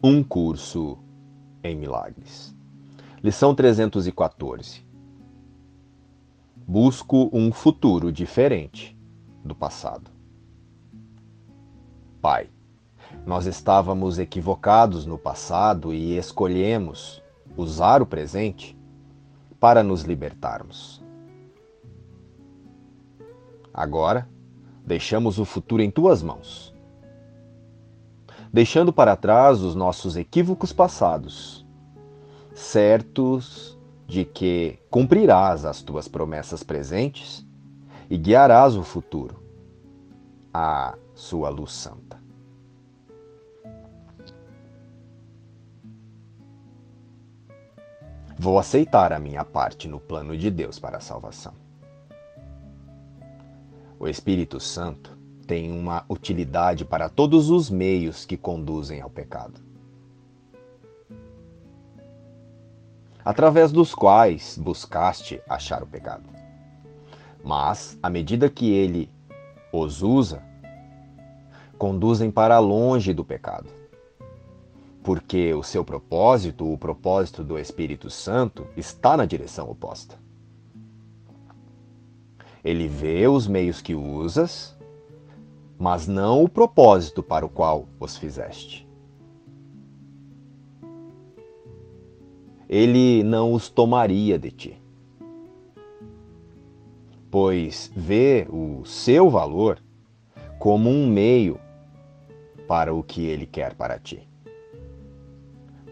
Um curso em milagres. Lição 314. Busco um futuro diferente do passado. Pai, nós estávamos equivocados no passado e escolhemos usar o presente para nos libertarmos. Agora, deixamos o futuro em tuas mãos deixando para trás os nossos equívocos passados, certos de que cumprirás as tuas promessas presentes e guiarás o futuro à sua luz santa. Vou aceitar a minha parte no plano de Deus para a salvação. O Espírito Santo tem uma utilidade para todos os meios que conduzem ao pecado. Através dos quais buscaste achar o pecado. Mas, à medida que ele os usa, conduzem para longe do pecado. Porque o seu propósito, o propósito do Espírito Santo, está na direção oposta. Ele vê os meios que usas mas não o propósito para o qual os fizeste. Ele não os tomaria de ti, pois vê o seu valor como um meio para o que ele quer para ti.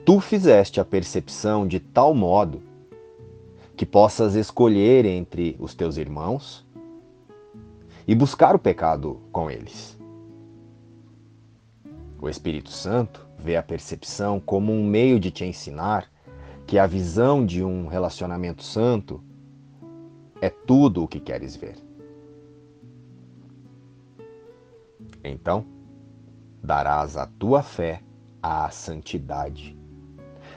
Tu fizeste a percepção de tal modo que possas escolher entre os teus irmãos e buscar o pecado com eles. O Espírito Santo vê a percepção como um meio de te ensinar que a visão de um relacionamento santo é tudo o que queres ver. Então, darás a tua fé à santidade,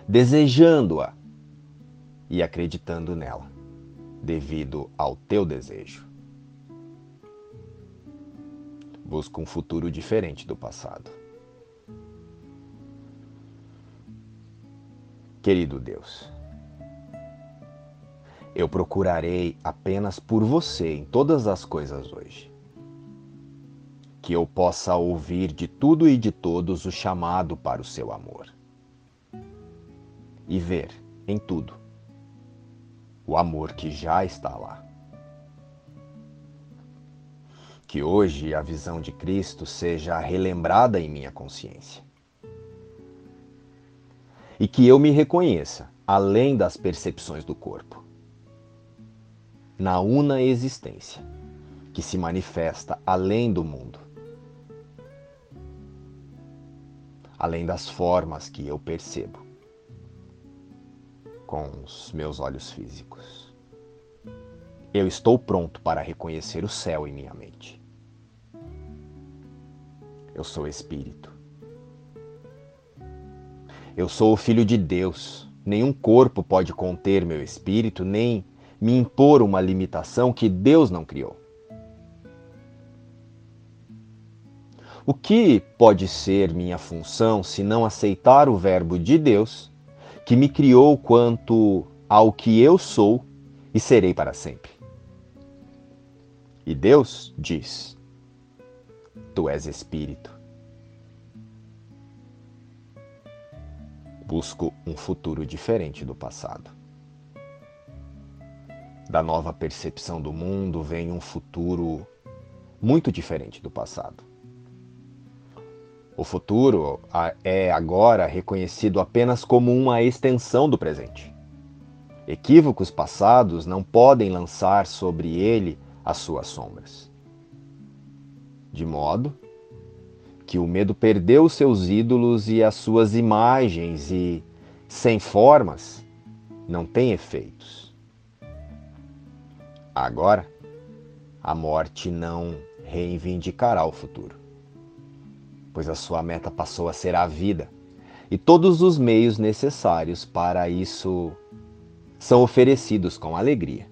desejando-a e acreditando nela, devido ao teu desejo busca um futuro diferente do passado. Querido Deus, eu procurarei apenas por você em todas as coisas hoje. Que eu possa ouvir de tudo e de todos o chamado para o seu amor. E ver em tudo o amor que já está lá. Que hoje a visão de Cristo seja relembrada em minha consciência. E que eu me reconheça além das percepções do corpo, na una existência que se manifesta além do mundo, além das formas que eu percebo com os meus olhos físicos. Eu estou pronto para reconhecer o céu em minha mente. Eu sou espírito. Eu sou o filho de Deus. Nenhum corpo pode conter meu espírito, nem me impor uma limitação que Deus não criou. O que pode ser minha função se não aceitar o Verbo de Deus, que me criou quanto ao que eu sou e serei para sempre? E Deus diz: Tu és espírito. Busco um futuro diferente do passado. Da nova percepção do mundo vem um futuro muito diferente do passado. O futuro é agora reconhecido apenas como uma extensão do presente. Equívocos passados não podem lançar sobre ele as suas sombras de modo que o medo perdeu seus ídolos e as suas imagens e, sem formas, não tem efeitos. Agora, a morte não reivindicará o futuro, pois a sua meta passou a ser a vida e todos os meios necessários para isso são oferecidos com alegria.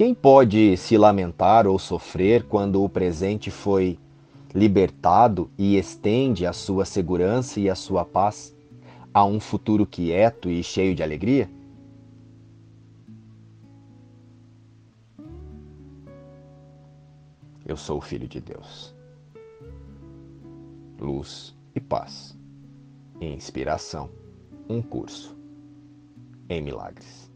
Quem pode se lamentar ou sofrer quando o presente foi libertado e estende a sua segurança e a sua paz a um futuro quieto e cheio de alegria? Eu sou o Filho de Deus. Luz e paz. Inspiração. Um curso em milagres.